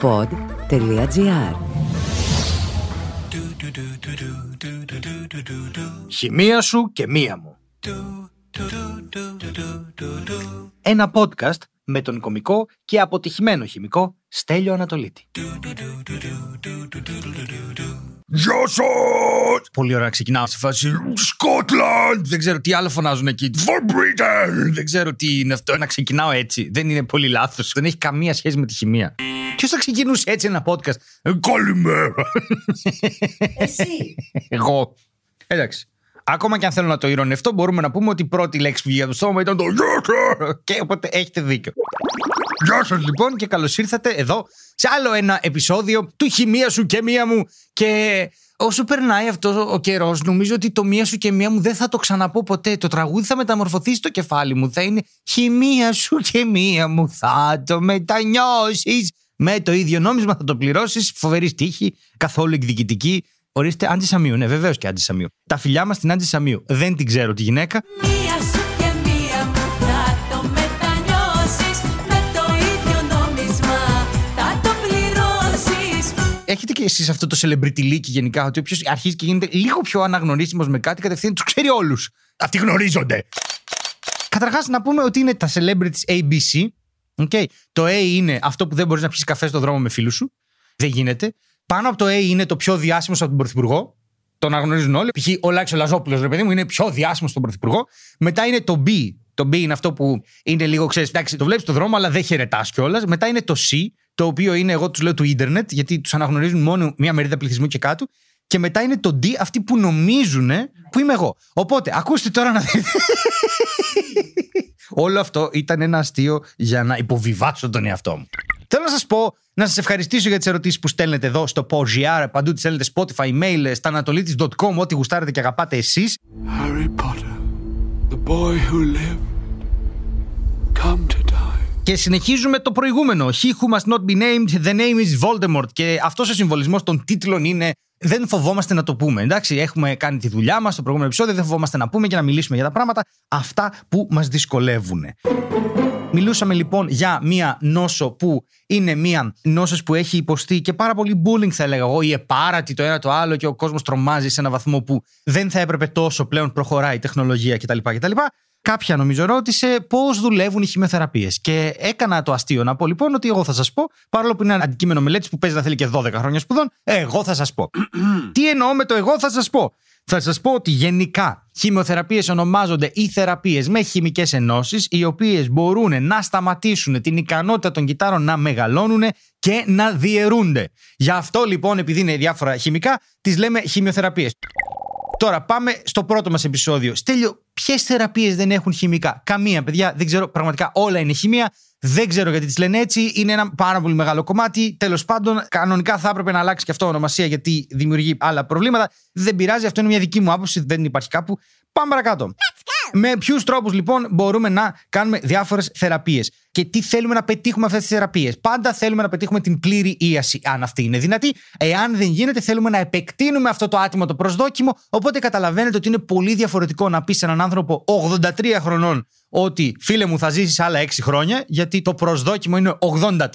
pod.gr Χημεία σου και μία μου. Ένα podcast με τον κομικό και αποτυχημένο χημικό Στέλιο Ανατολίτη. Γεια σας! Πολύ ωραία ξεκινάω στη φάση Σκότλαντ! Δεν ξέρω τι άλλο φωνάζουν εκεί For Britain! Δεν ξέρω τι είναι αυτό να ξεκινάω έτσι Δεν είναι πολύ λάθος Δεν έχει καμία σχέση με τη χημεία Ποιος θα ξεκινούσε έτσι ένα podcast; Ε, Καλημέρα! Εσύ Εγώ Εντάξει Ακόμα και αν θέλω να το ηρωνευτώ, μπορούμε να πούμε ότι η πρώτη λέξη που βγήκε από το στόμα ήταν το Γεια σας! Και οπότε έχετε δίκιο. Γεια σας λοιπόν και καλώς ήρθατε εδώ σε άλλο ένα επεισόδιο του Χημεία σου και μία μου. Και όσο περνάει αυτός ο καιρός, νομίζω ότι το μία σου και μία μου δεν θα το ξαναπώ ποτέ. Το τραγούδι θα μεταμορφωθεί στο κεφάλι μου. Θα είναι Χημεία σου και μία μου, θα το μετανιώσεις. Με το ίδιο νόμισμα θα το πληρώσεις. Φοβερή τύχη, καθόλου εκδικητική. Ορίστε, Άντζη Σαμίου. Ναι, βεβαίως και Άντζη Σαμίου. Τα φιλιά μας στην Άντζη Σαμίου. Δεν την ξέρω τη γυναίκα. Μία σου και μία μου θα το μετανιώσεις Με το ίδιο νόμισμα θα το πληρώσεις έχετε και εσείς αυτό το celebrity leak γενικά, ότι όποιος αρχίζει και γίνεται λίγο πιο αναγνωρίσιμος με κάτι, κατευθείαν τους ξέρει όλους. Αυτοί γνωρίζονται! Καταρχάς, να πούμε ότι είναι τα celebrities ABC. Okay. Το A είναι αυτό που δεν μπορείς να πιεις καφέ στον δρόμο με φίλους σου. Δεν γίνεται. Πάνω από το A είναι το πιο διάσημο από τον Πρωθυπουργό. Τον αναγνωρίζουν όλοι. Π.χ. ο Λάξο Λαζόπουλο, ρε παιδί μου, είναι πιο διάσημο στον Πρωθυπουργό. Μετά είναι το B. Το B είναι αυτό που είναι λίγο, ξέρεις, εντάξει, το βλέπεις στον δρόμο, αλλά δεν χαιρετάς κιόλας. Μετά είναι το C, το οποίο είναι, εγώ τους λέω του ίντερνετ, γιατί τους αναγνωρίζουν μόνο μία μερίδα πληθυσμού και κάτω. Και μετά είναι το D, αυτοί που νομίζουν που είμαι εγώ. Οπότε, ακούστε τώρα να δείτε. Όλο αυτό ήταν ένα αστείο για να υποβιβάσω τον εαυτό μου. Θέλω να σας πω, να σας ευχαριστήσω για τις ερωτήσεις που στέλνετε εδώ στο POGR, παντού τις στέλνετε Spotify, email, στα ανατολίτη.com, ό,τι γουστάρετε και αγαπάτε εσείς. Harry Potter, the boy who lived, come to die. Και συνεχίζουμε το προηγούμενο. He who must not be named, the name is Voldemort. Και αυτός ο συμβολισμός των τίτλων είναι. Δεν φοβόμαστε να το πούμε. Εντάξει, έχουμε κάνει τη δουλειά μας στο προηγούμενο επεισόδιο. Δεν φοβόμαστε να πούμε και να μιλήσουμε για τα πράγματα αυτά που μας δυσκολεύουν. Μιλούσαμε λοιπόν για μία νόσο που είναι μία νόσος που έχει υποστεί και πάρα πολύ bullying, θα έλεγα εγώ, ή επάρατη το ένα το άλλο και ο κόσμος τρομάζει σε ένα βαθμό που δεν θα έπρεπε τόσο πλέον προχωράει η τεχνολογία κτλ. κτλ. Κάποια νομίζω ρώτησε πώς δουλεύουν οι χημειοθεραπείε. Και έκανα το αστείο να πω λοιπόν ότι εγώ θα σας πω, παρόλο που είναι ένα αντικείμενο μελέτη που παίζει να θέλει και 12 χρόνια σπουδών, εγώ θα σας πω. Τι εννοώ με το εγώ θα σας πω; Θα σας πω ότι γενικά χημειοθεραπείες ονομάζονται ή θεραπείες με χημικές ενώσεις οι οποίες μπορούν να σταματήσουν την ικανότητα των κυτάρων να μεγαλώνουν και να διαιρούνται. Γι' αυτό λοιπόν επειδή είναι διάφορα χημικά τις λέμε χημειοθεραπείες. Τώρα πάμε στο πρώτο μας επεισόδιο. Στέλιο, ποιες θεραπείες δεν έχουν χημικά; Καμία, παιδιά, δεν ξέρω, πραγματικά όλα είναι χημεία. Δεν ξέρω γιατί τις λένε έτσι. Είναι ένα πάρα πολύ μεγάλο κομμάτι. Τέλος πάντων, κανονικά θα έπρεπε να αλλάξει και αυτό ονομασία γιατί δημιουργεί άλλα προβλήματα. Δεν πειράζει, αυτό είναι μια δική μου άποψη. Δεν υπάρχει κάπου. Πάμε παρακάτω. Με ποιους τρόπους λοιπόν μπορούμε να κάνουμε διάφορες θεραπείες; Και τι θέλουμε να πετύχουμε αυτές τις θεραπείες. Πάντα θέλουμε να πετύχουμε την πλήρη ίαση, αν αυτή είναι δυνατή. Εάν δεν γίνεται, θέλουμε να επεκτείνουμε αυτό το άτιμο το προσδόκιμο. Οπότε καταλαβαίνετε ότι είναι πολύ διαφορετικό να πεις σε έναν άνθρωπο 83 χρονών ότι φίλε μου θα ζήσεις άλλα 6 χρόνια, γιατί το προσδόκιμο είναι 84.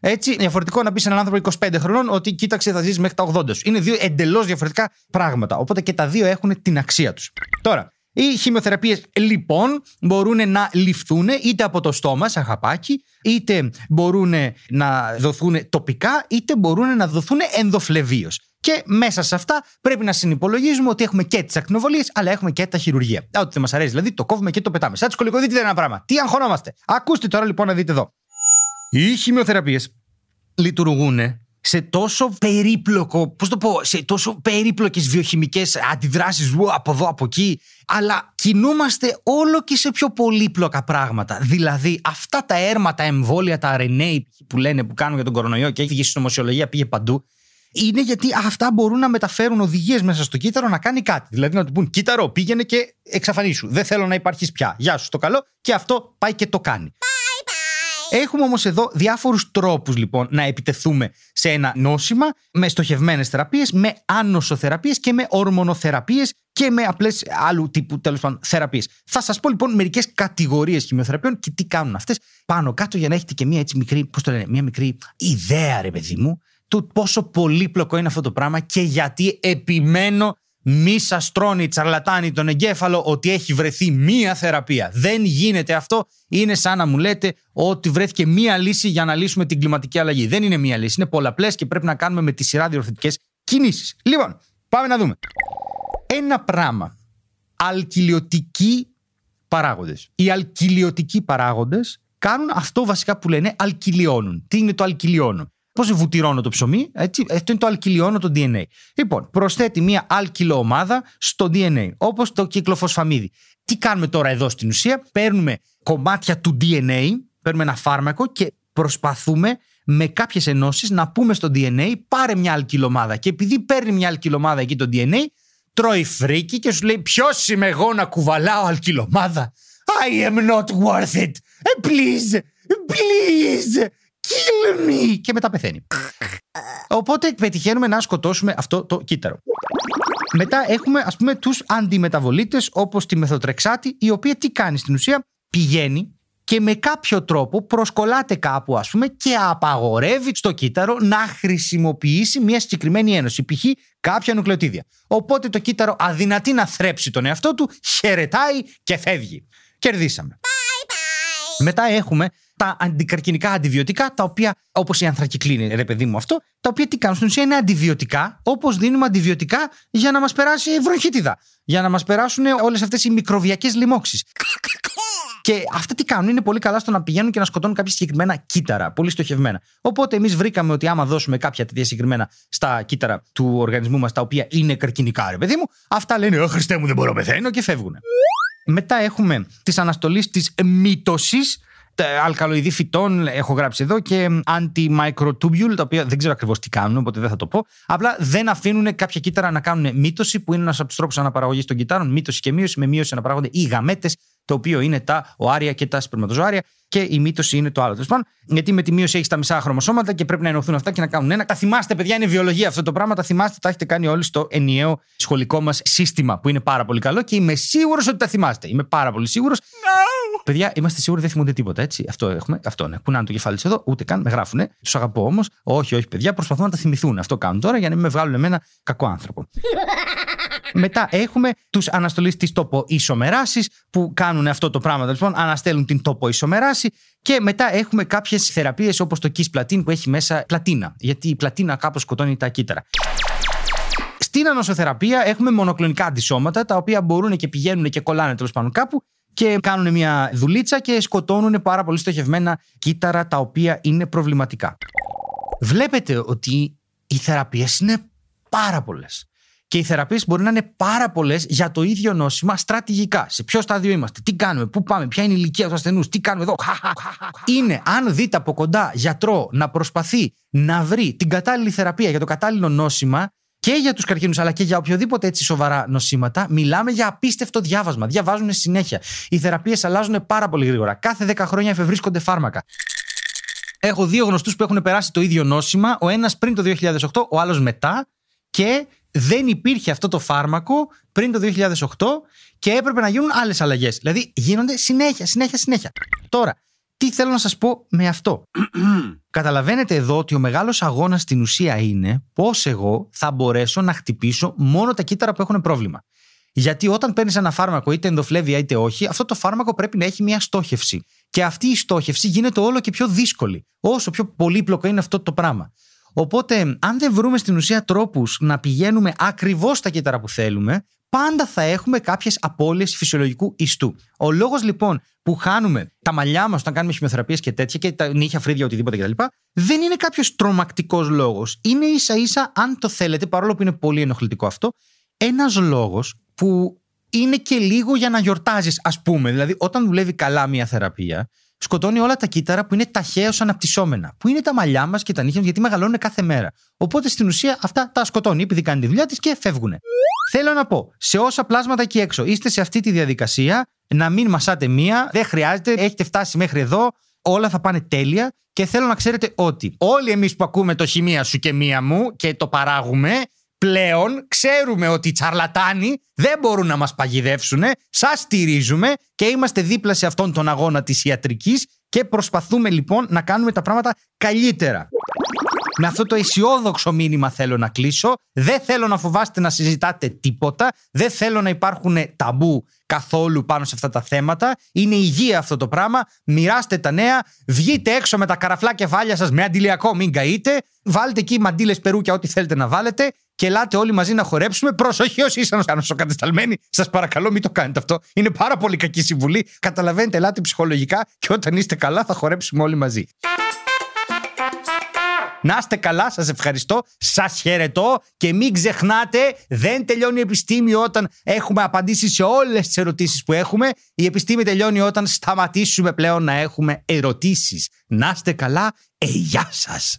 Έτσι, διαφορετικό να πεις σε έναν άνθρωπο 25 χρονών ότι κοίταξε, θα ζήσεις μέχρι τα 80 σου. Είναι δύο εντελώς διαφορετικά πράγματα. Οπότε και τα δύο έχουν την αξία τους. Τώρα, οι χημειοθεραπείες λοιπόν μπορούν να ληφθούν είτε από το στόμα, σαν χαπάκι, είτε μπορούν να δοθούν τοπικά, είτε μπορούν να δοθούν ενδοφλεβίως. Και μέσα σε αυτά πρέπει να συνυπολογίζουμε ότι έχουμε και τις ακτινοβολίε, αλλά έχουμε και τα χειρουργία. Ό,τι δεν μας αρέσει, δηλαδή το κόβουμε και το πετάμε. Σαν σκολικοδίτη δεν είναι ένα πράγμα. Τι αγχωνόμαστε. Ακούστε τώρα λοιπόν να δείτε εδώ. Οι χημειοθεραπείες λειτουργούν σε τόσο περίπλοκο, πώς το πω, σε τόσο περίπλοκες βιοχημικές αντιδράσεις ου, από εδώ, από εκεί, αλλά κινούμαστε όλο και σε πιο πολύπλοκα πράγματα. Δηλαδή, αυτά τα έρμα, τα εμβόλια, τα RNA που λένε που κάνουν για τον κορονοϊό και έχει βγει στην νομοσιολογία, πήγε παντού, είναι γιατί αυτά μπορούν να μεταφέρουν οδηγίες μέσα στο κύτταρο να κάνει κάτι. Δηλαδή να του πούν κύτταρο, πήγαινε και εξαφανίσου. Δεν θέλω να υπάρχεις πια. Γεια σου, το καλό. Και αυτό πάει και το κάνει. Έχουμε όμως εδώ διάφορους τρόπους λοιπόν να επιτεθούμε σε ένα νόσημα με στοχευμένες θεραπείες, με άνοσοθεραπείες και με ορμονοθεραπείες και με απλές άλλου τύπου τέλος πάντων θεραπείες. Θα σας πω λοιπόν μερικές κατηγορίες χημειοθεραπείων και τι κάνουν αυτές πάνω κάτω για να έχετε και μία έτσι μικρή, πώς το λένε, μία μικρή ιδέα, ρε παιδί μου, του πόσο πολύπλοκο είναι αυτό το πράγμα και γιατί επιμένω μη σας τρώνει τσαρλατάνη τον εγκέφαλο ότι έχει βρεθεί μία θεραπεία. Δεν γίνεται αυτό. Είναι σαν να μου λέτε ότι βρέθηκε μία λύση για να λύσουμε την κλιματική αλλαγή. Δεν είναι μία λύση. Είναι πολλαπλές και πρέπει να κάνουμε με τη σειρά διορθωτικέ κινήσεις. Λοιπόν, πάμε να δούμε. Ένα πράγμα. Αλκυλιωτικοί παράγοντες. Οι αλκυλιωτικοί παράγοντες κάνουν αυτό βασικά που λένε αλκυλιώνουν. Τι είναι το αλκυλιώνω. Πώς βουτυρώνω το ψωμί, έτσι, αυτό είναι το αλκυλιώνω το DNA. Λοιπόν, προσθέτει μία αλκυλοομάδα στο DNA, όπως το κυκλοφοσφαμίδι. Τι κάνουμε τώρα εδώ στην ουσία, παίρνουμε κομμάτια του DNA, παίρνουμε ένα φάρμακο και προσπαθούμε με κάποιες ενώσεις να πούμε στο DNA πάρε μια αλκυλομάδα. Και επειδή παίρνει μια αλκυλομάδα εκεί το DNA, τρώει φρίκι και σου λέει Ποιος είμαι εγώ να κουβαλάω αλκυλομάδα; I am not worth it. Eh, Please, please, kill me. Και μετά πεθαίνει. Οπότε πετυχαίνουμε να σκοτώσουμε αυτό το κύτταρο. Μετά έχουμε ας πούμε τους αντιμεταβολίτες όπως τη μεθοτρεξάτη η οποία τι κάνει στην ουσία; Πηγαίνει και με κάποιο τρόπο προσκολάται κάπου ας πούμε και απαγορεύει στο κύτταρο να χρησιμοποιήσει μια συγκεκριμένη ένωση π.χ. κάποια νουκλεοτίδια. Οπότε το κύτταρο αδυνατεί να θρέψει τον εαυτό του, χαιρετάει και φεύγει. Κερδίσαμε. Μετά έχουμε τα αντικαρκινικά αντιβιωτικά, τα οποία, όπως η ανθρακυκλίνη, ρε παιδί μου αυτό, τα οποία τι κάνουν στην ουσία είναι αντιβιωτικά, όπως δίνουμε αντιβιωτικά για να μας περάσει η βροχίτιδα. Για να μας περάσουν όλες αυτές οι μικροβιακές λοιμώξεις. Και αυτά τι κάνουν, είναι πολύ καλά στο να πηγαίνουν και να σκοτώνουν κάποια συγκεκριμένα κύτταρα, πολύ στοχευμένα. Οπότε εμείς βρήκαμε ότι άμα δώσουμε κάποια τέτοια συγκεκριμένα στα κύτταρα του οργανισμού μας, τα οποία είναι καρκινικά, ρε παιδί μου, αυτά λένε Ω Χριστέ μου, δεν μπορώ να πεθαίνω και φεύγουν. Μετά έχουμε τη αναστολή της μύτωσης. Αλκαλοειδή φυτών έχω γράψει εδώ και anti-microtubule, τα οποία δεν ξέρω ακριβώς τι κάνουν, οπότε δεν θα το πω. Απλά δεν αφήνουν κάποια κύτταρα να κάνουν μύτωση, που είναι ένας από τους τρόπους αναπαραγωγής των κυττάρων. Μύτωση και μείωση. Με μείωση αναπαράγονται οι γαμέτες, το οποίο είναι τα οάρια και τα σπερματοζωάρια. Και η μύτωση είναι το άλλο. Τέλος πάντων, γιατί με τη μείωση έχεις τα μισά χρωμοσώματα και πρέπει να ενωθούν αυτά και να κάνουν ένα. Τα θυμάστε, παιδιά, είναι βιολογία αυτό το πράγμα. Τα θυμάστε, τα έχετε κάνει όλοι στο ενιαίο σχολικό μας σύστημα, που είναι πάρα πολύ καλό και είμαι σίγουρος ότι τα θυμάστε. Είμαι πάρα πολύ σίγουρος. Παιδιά, είμαστε σίγουροι δεν θυμούνται τίποτα, έτσι. Αυτό έχουμε. Αυτό είναι. Κουνάνε το κεφάλι τους εδώ, ούτε καν με γράφουνε. Τους αγαπώ όμως. Όχι, όχι, παιδιά, προσπαθούν να τα θυμηθούν. Αυτό κάνουν τώρα για να μην με βγάλουν εμένα κακό άνθρωπο. Μετά έχουμε τους αναστολεί της τοποισομεράση που κάνουν αυτό το πράγμα. τέλος πάντων, αναστέλουν την τοποισομεράση. Και μετά έχουμε κάποιες θεραπείες όπως το Kiss Platin που έχει μέσα πλατίνα. Γιατί η πλατίνα κάπως σκοτώνει τα κύτταρα. Στην ανοσοθεραπεία έχουμε μονοκλονικά αντισώματα τα οποία μπορούν και πηγαίνουν και κολλάνε τέλος πάντων κάπου και κάνουν μια δουλίτσα και σκοτώνουν πάρα πολύ στοχευμένα κύτταρα τα οποία είναι προβληματικά. Βλέπετε ότι οι θεραπείες είναι πάρα πολλές. Και οι θεραπείες μπορεί να είναι πάρα πολλές για το ίδιο νόσημα στρατηγικά. Σε ποιο στάδιο είμαστε, τι κάνουμε, πού πάμε, ποια είναι η ηλικία του ασθενούς, τι κάνουμε εδώ. Είναι, αν δείτε από κοντά γιατρό να προσπαθεί να βρει την κατάλληλη θεραπεία για το κατάλληλο νόσημα και για τους καρκίνους, αλλά και για οποιοδήποτε έτσι σοβαρά νοσήματα, μιλάμε για απίστευτο διάβασμα. Διαβάζουν συνέχεια. Οι θεραπείες αλλάζουν πάρα πολύ γρήγορα. Κάθε 10 χρόνια εφευρίσκονται φάρμακα. Έχω δύο γνωστούς που έχουν περάσει το ίδιο νόσημα, ο ένας πριν το 2008, ο άλλος μετά, και δεν υπήρχε αυτό το φάρμακο πριν το 2008 και έπρεπε να γίνουν άλλες αλλαγές. Δηλαδή γίνονται συνέχεια, συνέχεια, συνέχεια. Τώρα, τι θέλω να σας πω με αυτό. Καταλαβαίνετε εδώ ότι ο μεγάλος αγώνας στην ουσία είναι πώς εγώ θα μπορέσω να χτυπήσω μόνο τα κύτταρα που έχουν πρόβλημα. Γιατί όταν παίρνεις ένα φάρμακο, είτε ενδοφλέβεια είτε όχι, αυτό το φάρμακο πρέπει να έχει μια στόχευση. Και αυτή η στόχευση γίνεται όλο και πιο δύσκολη. Όσο πιο πολύπλοκο είναι αυτό το πράγμα. Οπότε, αν δεν βρούμε στην ουσία τρόπους να πηγαίνουμε ακριβώς στα κύτταρα που θέλουμε, πάντα θα έχουμε κάποιες απώλειες φυσιολογικού ιστού. Ο λόγος λοιπόν που χάνουμε τα μαλλιά μας όταν κάνουμε χημειοθεραπείες και τέτοια και τα νύχια, φρύδια, οτιδήποτε κτλ. δεν είναι κάποιος τρομακτικός λόγος. Είναι ίσα ίσα, αν το θέλετε, παρόλο που είναι πολύ ενοχλητικό αυτό, ένας λόγος που είναι και λίγο για να γιορτάζεις, ας πούμε. Δηλαδή, όταν δουλεύει καλά μια θεραπεία, σκοτώνει όλα τα κύτταρα που είναι ταχαίως αναπτυσσόμενα. Που είναι τα μαλλιά μας και τα νύχια μας, γιατί μεγαλώνουν κάθε μέρα. Οπότε στην ουσία αυτά τα σκοτώνει, επειδή κάνει τη δουλειά της και φεύγουν. Θέλω να πω, σε όσα πλάσματα εκεί έξω είστε σε αυτή τη διαδικασία, να μην μασάτε μία, δεν χρειάζεται, έχετε φτάσει μέχρι εδώ, Όλα θα πάνε τέλεια και θέλω να ξέρετε ότι όλοι εμείς που ακούμε το χημεία σου και μία μου και το παράγουμε, πλέον ξέρουμε ότι οι τσαρλατάνοι δεν μπορούν να μας παγιδεύσουν, σας στηρίζουμε και είμαστε δίπλα σε αυτόν τον αγώνα της ιατρικής και προσπαθούμε λοιπόν να κάνουμε τα πράγματα καλύτερα. Με αυτό το αισιόδοξο μήνυμα θέλω να κλείσω. Δεν θέλω να φοβάστε να συζητάτε τίποτα. Δεν θέλω να υπάρχουν ταμπού καθόλου πάνω σε αυτά τα θέματα. Είναι υγεία αυτό το πράγμα. Μοιράστε τα νέα. Βγείτε έξω με τα καραφλά κεφάλια σας με αντιλιακό, μην καείτε. Βάλτε εκεί μαντίλε περούκια, ό,τι θέλετε να βάλετε. Και ελάτε όλοι μαζί να χορέψουμε. Προσοχή όσοι είσαστε νοσοκατεσταλμένοι. Σας παρακαλώ, μην το κάνετε αυτό. Είναι πάρα πολύ κακή συμβουλή. Καταλαβαίνετε, ελάτε ψυχολογικά και όταν είστε καλά θα χορέψουμε όλοι μαζί. Να είστε καλά, σας ευχαριστώ, σας χαιρετώ και μην ξεχνάτε, δεν τελειώνει η επιστήμη όταν έχουμε απαντήσει σε όλες τις ερωτήσεις που έχουμε. Η επιστήμη τελειώνει όταν σταματήσουμε πλέον να έχουμε ερωτήσεις. Να είστε καλά, ε, γεια σας.